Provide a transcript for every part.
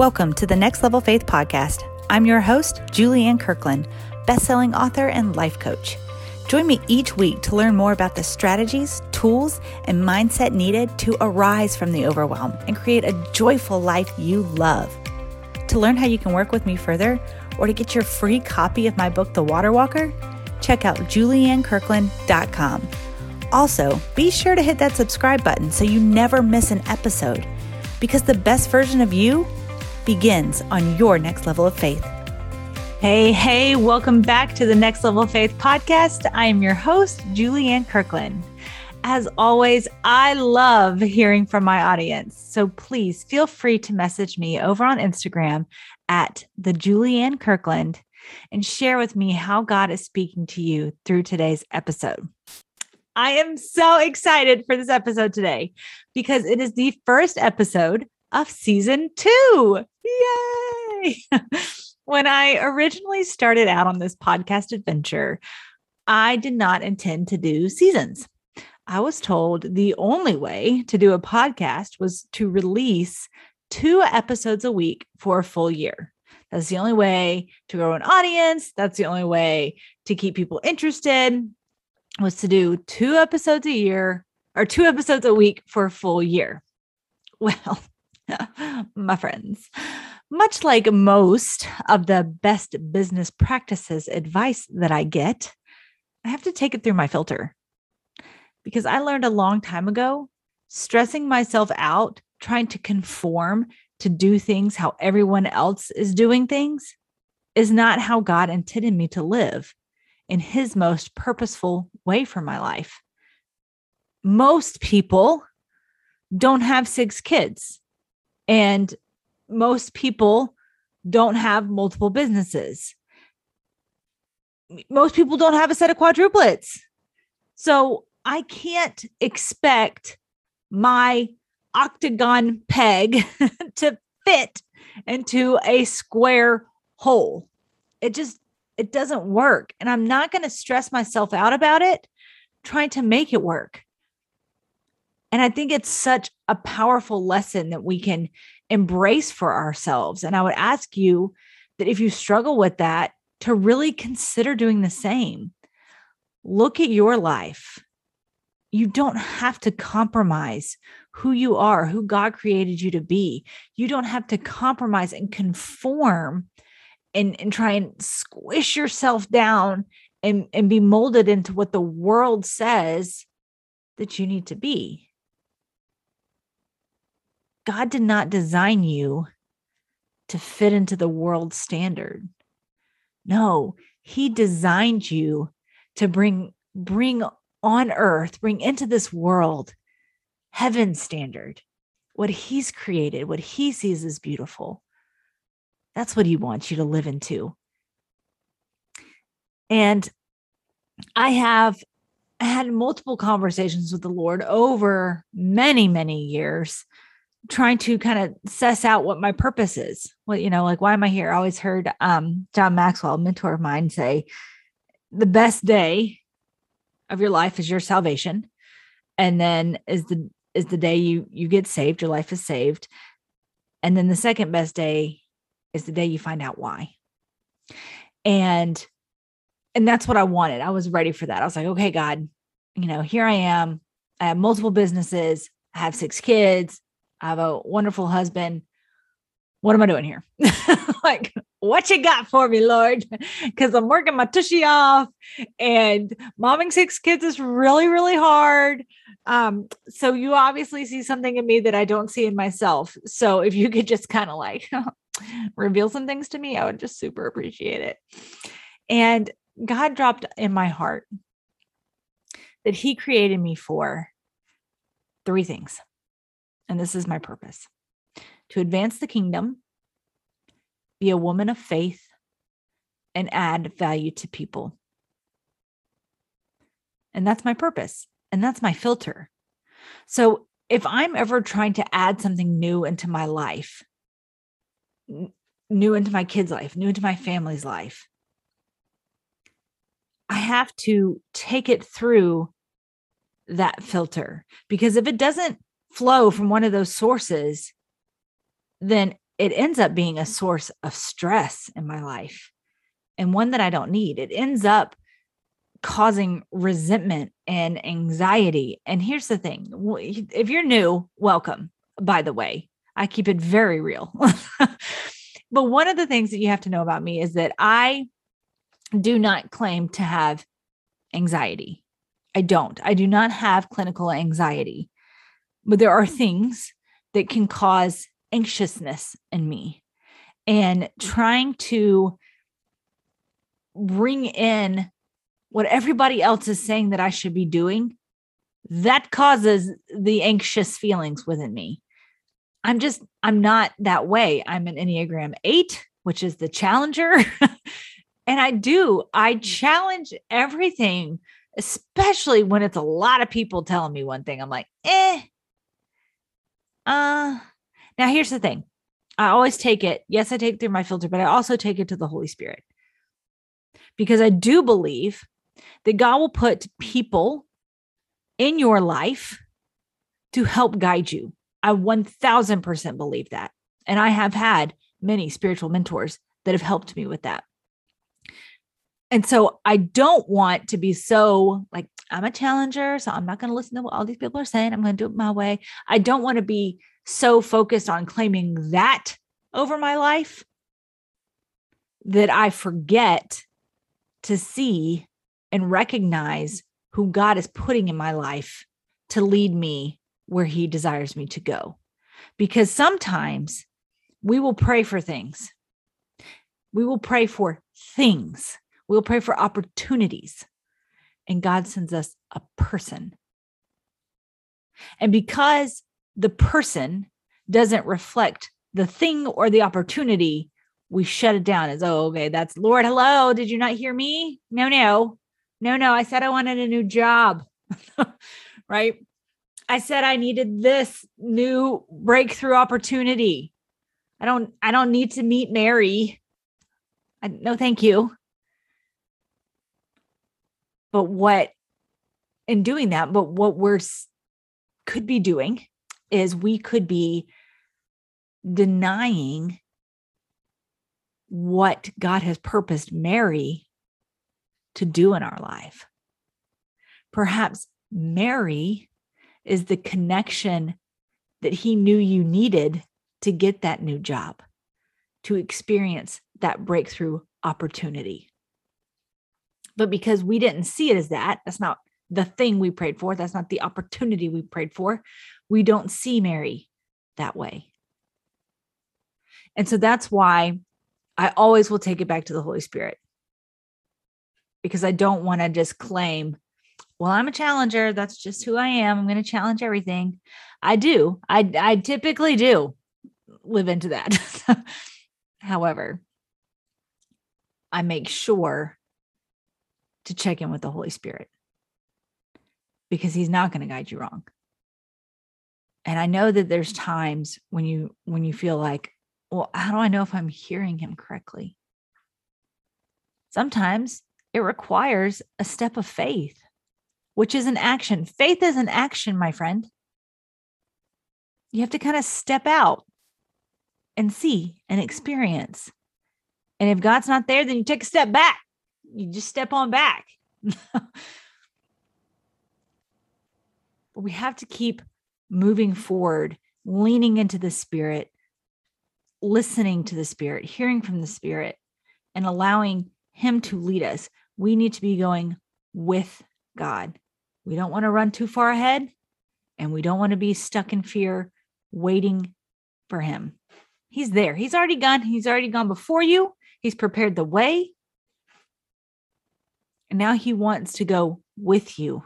Welcome to the Next Level Faith podcast. I'm your host, Julianne Kirkland, best-selling author and life coach. Join me each week to learn more about the strategies, tools, and mindset needed to arise from the overwhelm and create a joyful life you love. To learn how you can work with me further or to get your free copy of my book, The Water Walker, check out juliannekirkland.com. Also, be sure to hit that subscribe button so you never miss an episode because the best version of you begins on your next level of faith. Hey, hey, welcome back to the Next Level Faith podcast. I am your host, Julianne Kirkland. As always, I love hearing from my audience. So please feel free to message me over on Instagram at the Julianne Kirkland and share with me how God is speaking to you through today's episode. I am so excited for this episode today because it is the first episode of season two. Yay! when I originally started out on this podcast adventure, I did not intend to do seasons. I was told the only way to do a podcast was to release two episodes a week for a full year. That's the only way to grow an audience. That's the only way to keep people interested was to do two episodes a year or two episodes a week for a full year. Well, my friends, much like most of the best business practices advice that I get, I have to take it through my filter. Because I learned a long time ago stressing myself out, trying to conform to do things how everyone else is doing things is not how God intended me to live in his most purposeful way for my life. Most people don't have six kids, and most people don't have multiple businesses. Most people don't have a set of quadruplets. So I can't expect my octagon peg to fit into a square hole. It just it doesn't work. And I'm not going to stress myself out about it trying to make it work. And I think it's such a powerful lesson that we can embrace for ourselves. And I would ask you that if you struggle with that, to really consider doing the same. Look at your life. You don't have to compromise who you are, who God created you to be. You don't have to compromise and conform and and try and squish yourself down and and be molded into what the world says that you need to be god did not design you to fit into the world standard. No he designed you to bring bring on earth bring into this world heaven standard. What he's created what he sees as beautiful. That's what he wants you to live into. And I have had multiple conversations with the Lord over many, many years, trying to kind of suss out what my purpose is. Well, you know, like, why am I here? I always heard um, John Maxwell, mentor of mine, say, the best day of your life is your salvation. And then is the is the day you you get saved, your life is saved. And then the second best day is the day you find out why. And and that's what I wanted. I was ready for that. I was like, okay, God, you know, here I am. I have multiple businesses. I have six kids. I have a wonderful husband. What am I doing here? like, what you got for me, Lord? Because I'm working my tushy off and momming six kids is really, really hard. Um, so you obviously see something in me that I don't see in myself. So if you could just kind of like reveal some things to me, I would just super appreciate it. And God dropped in my heart that He created me for three things. And this is my purpose to advance the kingdom, be a woman of faith, and add value to people. And that's my purpose. And that's my filter. So if I'm ever trying to add something new into my life, new into my kids' life, new into my family's life. I have to take it through that filter because if it doesn't flow from one of those sources, then it ends up being a source of stress in my life and one that I don't need. It ends up causing resentment and anxiety. And here's the thing if you're new, welcome, by the way. I keep it very real. but one of the things that you have to know about me is that I do not claim to have anxiety. I don't. I do not have clinical anxiety. But there are things that can cause anxiousness in me. And trying to bring in what everybody else is saying that I should be doing, that causes the anxious feelings within me. I'm just, I'm not that way. I'm an Enneagram eight, which is the challenger. and I do, I challenge everything, especially when it's a lot of people telling me one thing. I'm like, eh. Uh, now here's the thing. I always take it. Yes, I take it through my filter, but I also take it to the Holy Spirit because I do believe that God will put people in your life to help guide you. I 1000% believe that. And I have had many spiritual mentors that have helped me with that. And so I don't want to be so like, I'm a challenger. So I'm not going to listen to what all these people are saying. I'm going to do it my way. I don't want to be so focused on claiming that over my life that I forget to see and recognize who God is putting in my life to lead me where he desires me to go. Because sometimes we will pray for things. We will pray for things. We'll pray for opportunities. And God mm-hmm. sends us a person. And because the person doesn't reflect the thing or the opportunity, we shut it down as, oh, okay, that's Lord, hello. Did you not hear me? No, no, no, no. I said I wanted a new job, right? I said I needed this new breakthrough opportunity. I don't, I don't need to meet Mary. I, no, thank you. But what, in doing that, but what we're could be doing is we could be denying what God has purposed Mary to do in our life. Perhaps Mary is the connection that he knew you needed to get that new job, to experience that breakthrough opportunity. But because we didn't see it as that, that's not the thing we prayed for, that's not the opportunity we prayed for, we don't see Mary that way. And so that's why I always will take it back to the Holy Spirit because I don't want to just claim, well, I'm a challenger. That's just who I am. I'm going to challenge everything. I do. I, I typically do live into that. However, I make sure to check in with the Holy Spirit because he's not going to guide you wrong. And I know that there's times when you when you feel like well, how do I know if I'm hearing him correctly? Sometimes it requires a step of faith, which is an action. Faith is an action, my friend. You have to kind of step out and see and experience. And if God's not there, then you take a step back. You just step on back. but we have to keep moving forward, leaning into the Spirit, listening to the Spirit, hearing from the Spirit, and allowing Him to lead us. We need to be going with God. We don't want to run too far ahead, and we don't want to be stuck in fear, waiting for Him. He's there. He's already gone. He's already gone before you. He's prepared the way. And now He wants to go with you.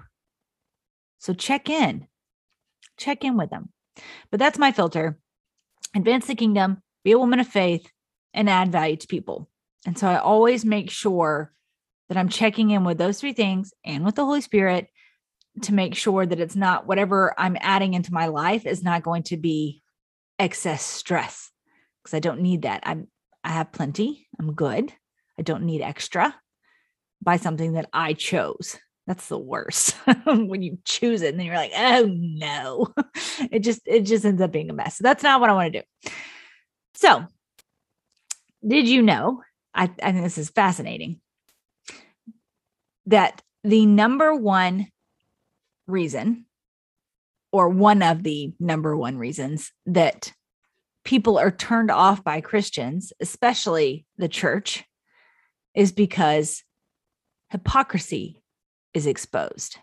So check in, check in with Him. But that's my filter. Advance the kingdom, be a woman of faith, and add value to people. And so I always make sure that I'm checking in with those three things and with the Holy Spirit to make sure that it's not whatever I'm adding into my life is not going to be excess stress because I don't need that. I'm I have plenty. I'm good. I don't need extra. Buy something that I chose. That's the worst when you choose it and then you're like, oh no. It just it just ends up being a mess. So that's not what I want to do. So, did you know? I, I think this is fascinating that the number one reason, or one of the number one reasons that people are turned off by Christians, especially the church, is because hypocrisy is exposed.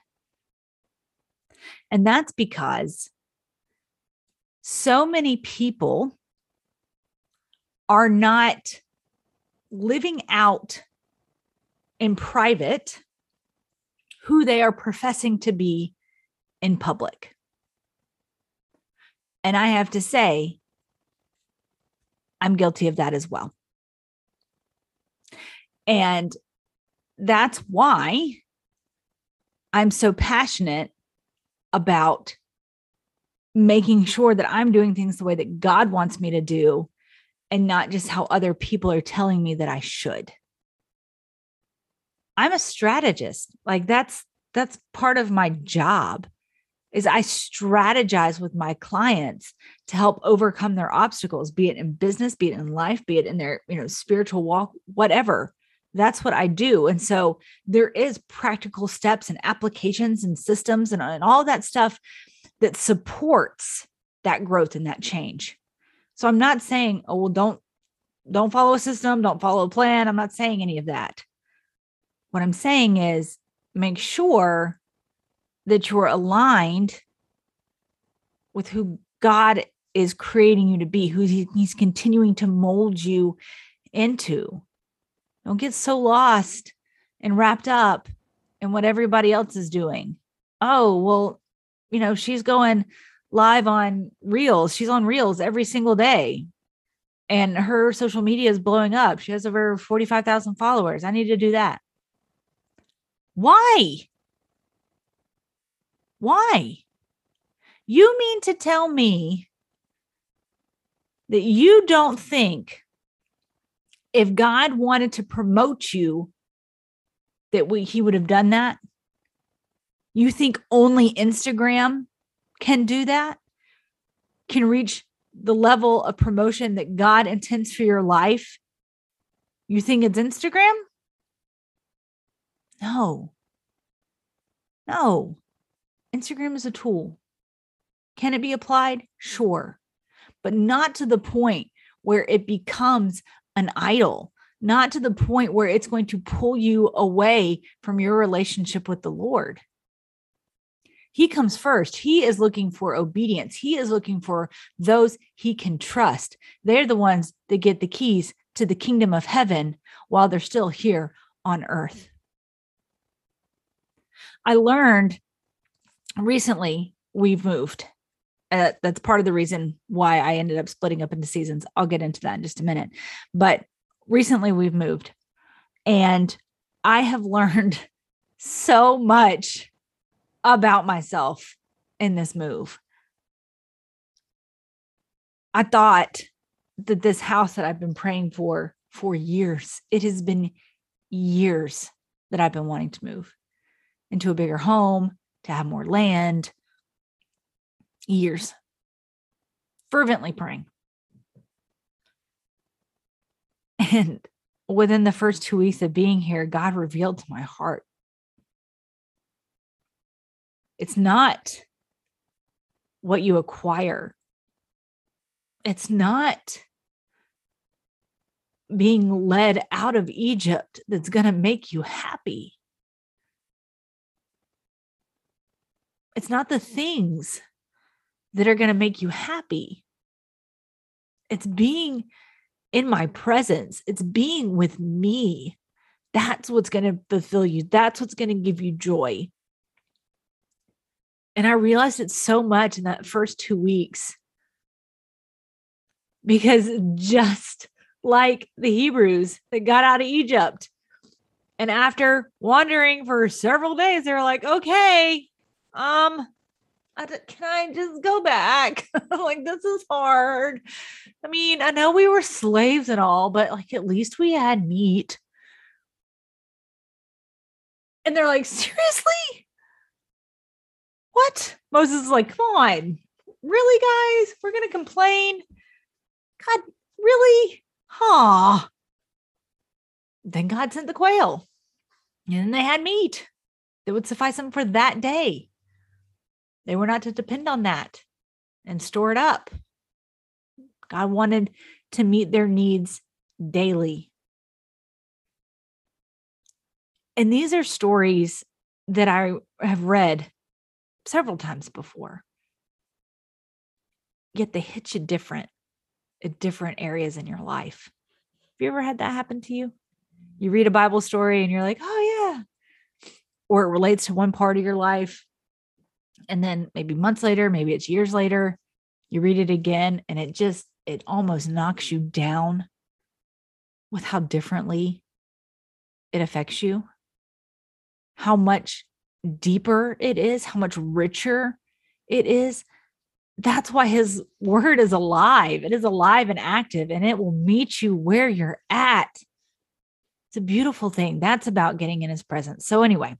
And that's because so many people are not living out in private who they are professing to be in public. And I have to say, I'm guilty of that as well. And that's why I'm so passionate about making sure that I'm doing things the way that God wants me to do and not just how other people are telling me that I should. I'm a strategist. Like that's that's part of my job is I strategize with my clients to help overcome their obstacles, be it in business, be it in life, be it in their, you know, spiritual walk, whatever. That's what I do. And so there is practical steps and applications and systems and, and all that stuff that supports that growth and that change. So I'm not saying, oh, well, don't don't follow a system, don't follow a plan. I'm not saying any of that. What I'm saying is make sure that you're aligned with who God is creating you to be, who he's continuing to mold you into. Don't get so lost and wrapped up in what everybody else is doing. Oh, well, you know, she's going live on Reels. She's on Reels every single day. And her social media is blowing up. She has over 45,000 followers. I need to do that. Why? Why? You mean to tell me that you don't think if God wanted to promote you that we he would have done that? You think only Instagram can do that? Can reach the level of promotion that God intends for your life? You think it's Instagram? No. No. Instagram is a tool. Can it be applied? Sure. But not to the point where it becomes an idol, not to the point where it's going to pull you away from your relationship with the Lord. He comes first. He is looking for obedience. He is looking for those he can trust. They're the ones that get the keys to the kingdom of heaven while they're still here on earth. I learned recently we've moved. Uh, that's part of the reason why I ended up splitting up into seasons. I'll get into that in just a minute. But recently we've moved and I have learned so much about myself in this move. I thought that this house that I've been praying for for years, it has been years that I've been wanting to move into a bigger home, to have more land. Years. Fervently mm. praying. And within the first two weeks of being here, God revealed to my heart it's not what you acquire, it's not being led out of Egypt that's going to make you happy. It's not the mm. things that are going to make you happy. It's being in my presence, it's being with me. That's what's going to fulfill you. That's what's going to give you joy. And I realized it so much in that first two weeks because just like the Hebrews that got out of Egypt, and after wandering for several days, they were like, okay, um, I can I just go back? like, this is hard. I mean, I know we were slaves and all, but like, at least we had meat. And they're like, seriously? What? Moses is like, come on. Really, guys? We're going to complain? God, Really? Huh. Then God sent the quail. And they had meat that would suffice them for that day. They were not to depend on that and store it up. God wanted to meet their needs daily. And these are stories that I have read several times before. Yet they hit you different at different areas in your life. Have you ever had that happen to you? You read a Bible story and you're like, oh, yeah. Or it relates to one part of your life. And then maybe months later, maybe it's years later, you read it again and it just, it almost knocks you down with how differently it affects you, how much deeper it is, how much richer it is. That's why his word is alive. It is alive and active, and it will meet you where you're at. It's a beautiful thing. That's about getting in his presence. So, anyway,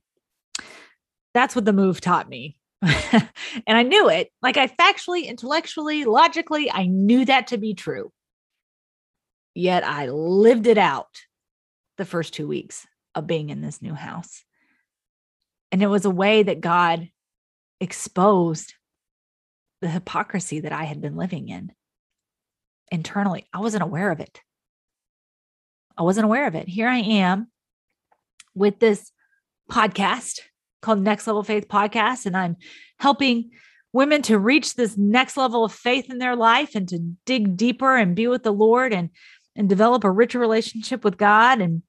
that's what the move taught me. and I knew it. Like I factually, intellectually, logically, I knew that to be true. Yet I lived it out the first two weeks of being in this new house. And it was a way that God exposed the hypocrisy that I had been living in internally. I wasn't aware of it. I wasn't aware of it. Here I am with this podcast called Next Level Faith Podcast, and I'm helping women to reach this next level of faith in their life and to dig deeper and be with the Lord and and develop a richer relationship with God. And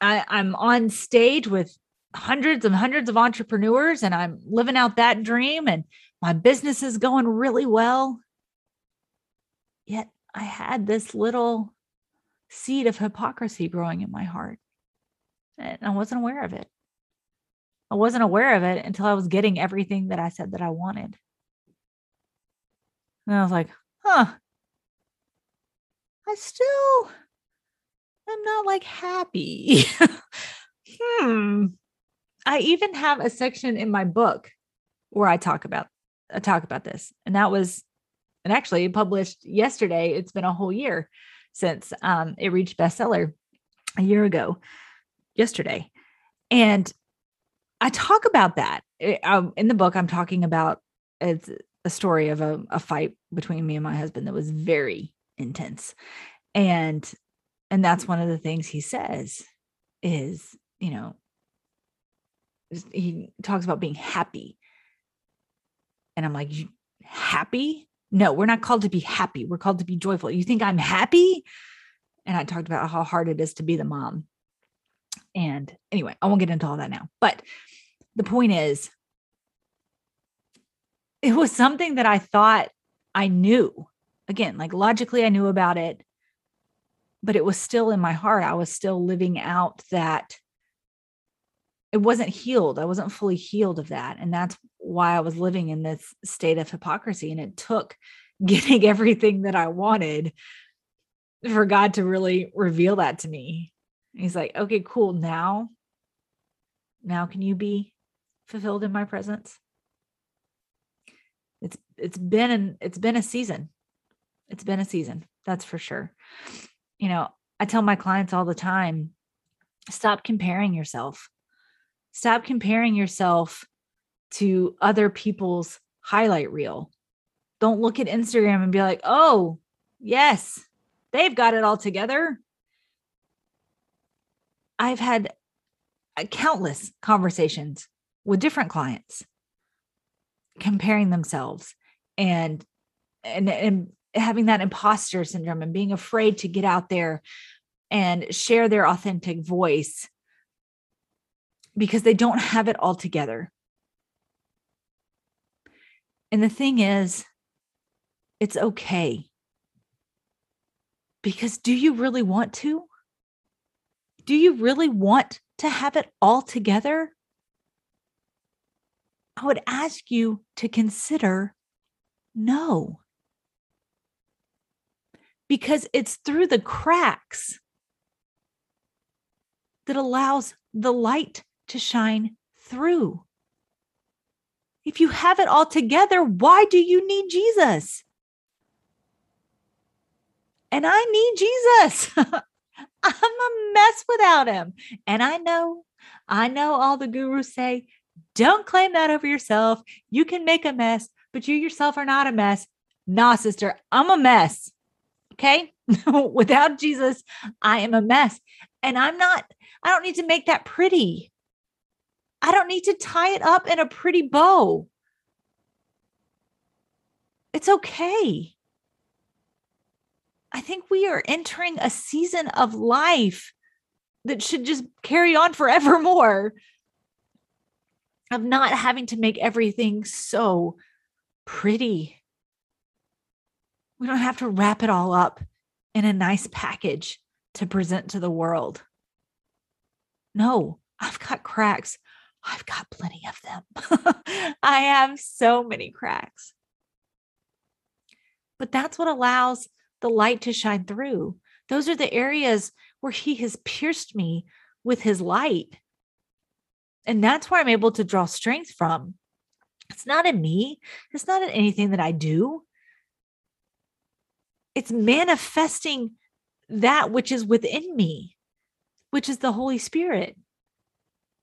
I, I'm on stage with hundreds and hundreds of entrepreneurs and I'm living out that dream and my business is going really well. Yet I had this little seed of hypocrisy growing in my heart and I wasn't aware of it. I wasn't aware of it until I was getting everything that I said that I wanted. And I was like, huh, I still am not like happy. hmm. I even have a section in my book where I talk about I talk about this. And that was and actually published yesterday. It's been a whole year since um, it reached bestseller a year ago yesterday. And I talk about that eh, um, in the book. I'm talking about it's a story of a, a fight between me and my husband that was very intense. And and that's one of the things he says is, you know, he talks about being happy. And I'm like, happy? No, we're not called to be happy. We're called to be joyful. You think I'm happy? And I talked about how hard it is to be the mom. And anyway, I won't get into all that now. But the point is, it was something that I thought I knew. Again, like logically, I knew about it, but it was still in my heart. I was still living out that it wasn't healed. I wasn't fully healed of that. And that's why I was living in this state of hypocrisy. And it took getting everything that I wanted for God to really reveal that to me. He's like, okay, cool. Now, now can you be fulfilled in my presence? It's it's been an it's been a season. It's been a season. That's for sure. You know, I tell my clients all the time, stop comparing yourself Stop comparing yourself to other people's highlight reel. Don't look at Instagram and be like, oh, yes, they've got it all together. I've had uh, countless conversations with different clients comparing themselves and and and having that imposter syndrome and being afraid to get out there and share their authentic voice because they don't have it all together. And the thing is, it's okay. Because do you really want to? Do you really want to have it all together? I would ask you to consider no. Because it's through the cracks that allows the light to shine through. If you have it all together, why do you need Jesus? And I need Jesus. I'm a mess without him. And I know, I know all the gurus say, don't claim that over yourself. You can make a mess, but you yourself are not a mess. Nah, sister, I'm a mess. Okay. Without Jesus, I am a mess. And I'm not, I don't need to make that pretty. I don't need to tie it up in a pretty bow. It's okay. I think we are entering a season of life that should just carry on forevermore of not having to make everything so pretty. We don't have to wrap it all up in a nice package to present to the world. No, I've got cracks. I've got plenty of them. I have so many cracks. But that's what allows the light to shine through. Those are the areas where He has pierced me with His light. And that's where I'm able to draw strength from. It's not in me, it's not in anything that I do. It's manifesting that which is within me, which is the Holy Spirit.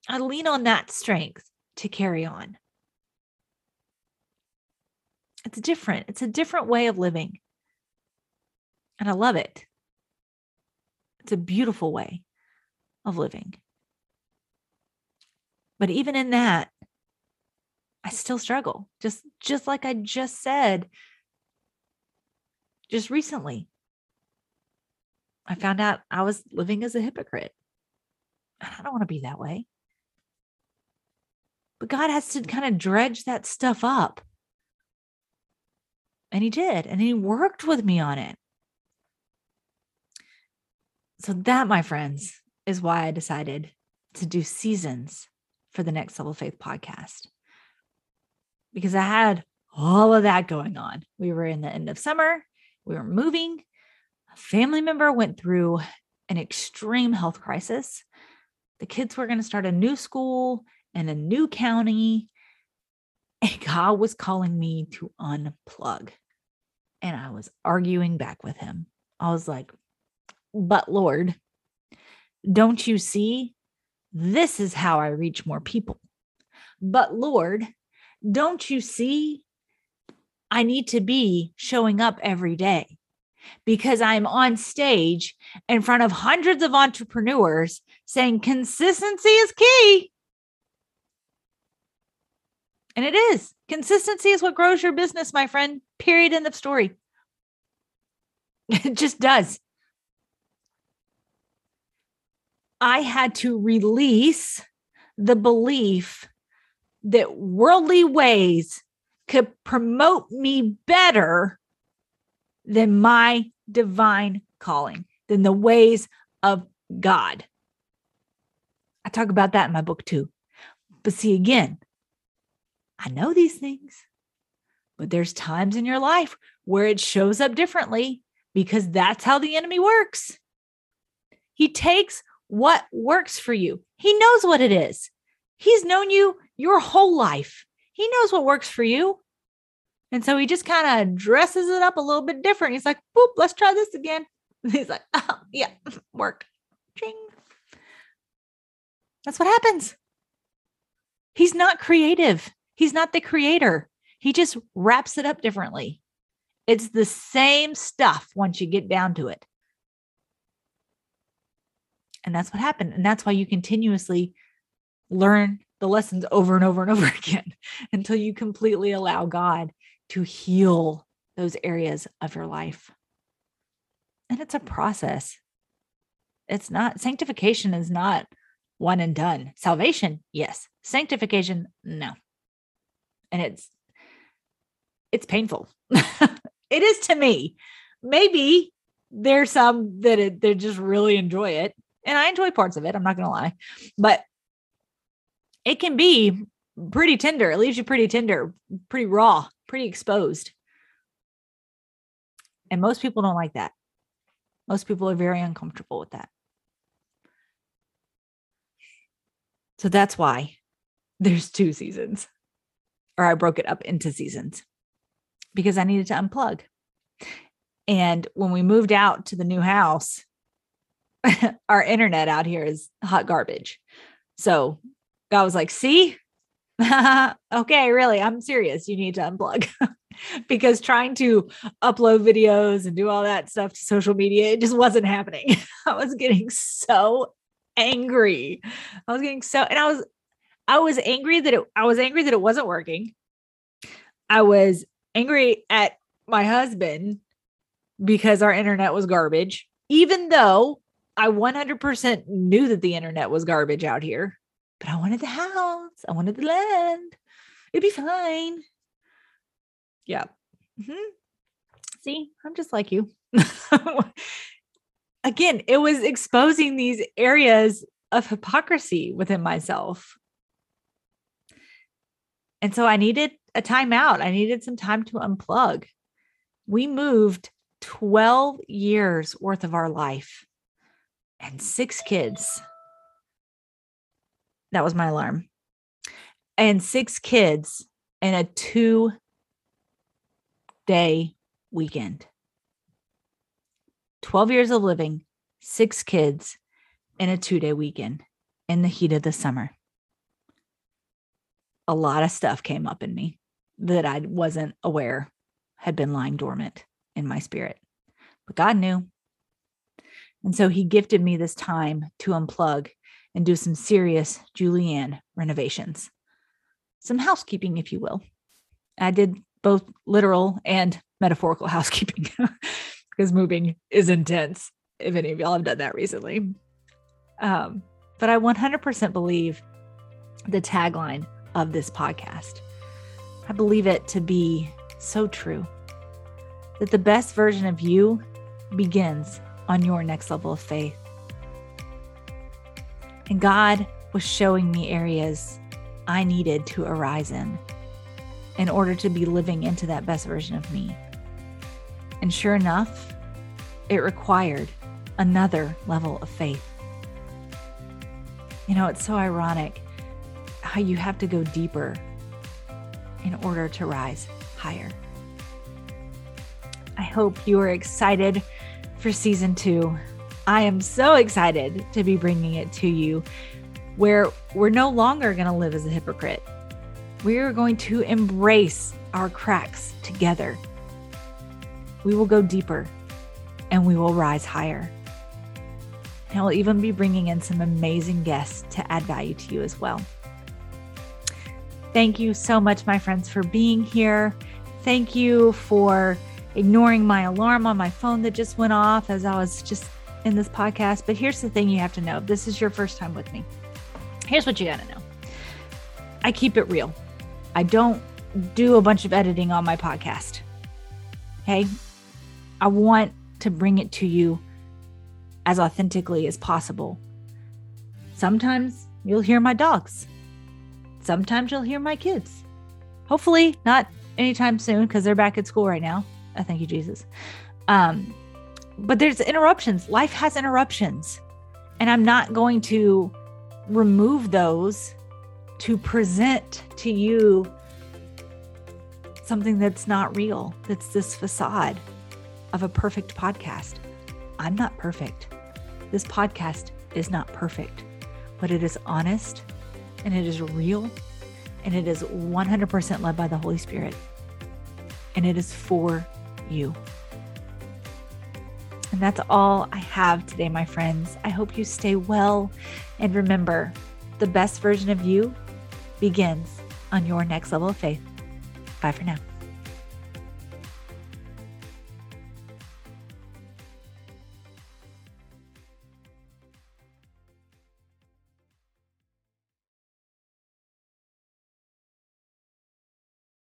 I lean on that strength to carry on. It's different. It's a different way of living. And I love it. It's a beautiful way of living. But even in that, I still struggle. Just just like I just said just recently. I found out I was living as a hypocrite. I don't want to be that way. But God has to kind of dredge that stuff up. And he did. And he worked with me on it. So, that, my friends, is why I decided to do seasons for the Next Level Faith podcast. Because I had all of that going on. We were in the end of summer, we were moving. A family member went through an extreme health crisis. The kids were going to start a new school in a new county. And God was calling me to unplug. And I was arguing back with him. I was like, but Lord, don't you see? This is how I reach more people. But Lord, don't you see? I need to be showing up every day because I'm on stage in front of hundreds of entrepreneurs saying consistency is key. And it is. Consistency is what grows your business, my friend. Period. End of story. It just does. I had to release the belief that worldly ways could promote me better than my divine calling, than the ways of God. I talk about that in my book too. But see, again, I know these things, but there's times in your life where it shows up differently because that's how the enemy works. He takes what works for you, he knows what it is. He's known you your whole life, he knows what works for you. And so he just kind of dresses it up a little bit different. He's like, boop, let's try this again. He's like, oh, yeah, worked. Ching. That's what happens. He's not creative. He's not the creator. He just wraps it up differently. It's the same stuff once you get down to it. And that's what happened. And that's why you continuously learn the lessons over and over and over again until you completely allow God to heal those areas of your life. And it's a process. It's not, sanctification is not one and done. Salvation, yes. Sanctification, no and it's it's painful. it is to me. Maybe there's some that it, they just really enjoy it, and I enjoy parts of it. I'm not gonna lie, but it can be pretty tender. It leaves you pretty tender, pretty raw, pretty exposed. And most people don't like that. Most people are very uncomfortable with that. So that's why there's two seasons or I broke it up into seasons because I needed to unplug. And when we moved out to the new house, our internet out here is hot garbage. So God was like, see, okay, really, I'm serious. You need to unplug because trying to upload videos and do all that stuff to social media, it just wasn't happening. I was getting so angry. I was getting so, and I was, I was angry that it, I was angry that it wasn't working. I was angry at my husband because our internet was garbage, even though I 100% knew that the internet was garbage out here, but I wanted the house. I wanted the land. It'd be fine. Yeah. Mm-hmm. See, I'm just like you. Again, it was exposing these areas of hypocrisy within myself. And so I needed a timeout. I needed some time to unplug. We moved 12 years worth of our life and six kids. That was my alarm. And six kids in a two day weekend. 12 years of living, six kids in a two day weekend in the heat of the summer. A lot of stuff came up in me that I wasn't aware had been lying dormant in my spirit. But God knew. And so he gifted me this time to unplug and do some serious Julianne renovations, some housekeeping, if you will. I did both literal and metaphorical housekeeping because moving is intense. If any of y'all have done that recently. Um, but I 100% believe the tagline of this podcast. I believe it to be so true that the best version of you begins on your next level of faith. And God was showing me areas I needed to arise in in order to be living into that best version of me. And sure enough, it required another level of faith. You know, it's so ironic how you have to go deeper in order to rise higher. I hope you are excited for season two. I am so excited to be bringing it to you where we're no longer going to live as a hypocrite. We are going to embrace our cracks together. We will go deeper and we will rise higher. And I'll even be bringing in some amazing guests to add value to you as well. Thank you so much, my friends, for being here. Thank you for ignoring my alarm on my phone that just went off as I was just in this podcast. But here's the thing you have to know this is your first time with me. Here's what you got to know I keep it real. I don't do a bunch of editing on my podcast. Okay. I want to bring it to you as authentically as possible. Sometimes you'll hear my dogs sometimes you'll hear my kids. Hopefully, not anytime soon because they're back at school right now. I thank you, Jesus. Um, but there's interruptions. Life has interruptions. And I'm not going to remove those to present to you something that's not real, that's this facade of a perfect podcast. I'm not perfect. This podcast is not perfect, but it is honest and it is real and it is 100% led by the Holy Spirit and it is for you. And that's all I have today, my friends. I hope you stay well. And remember, the best version of you begins on your next level of faith. Bye for now.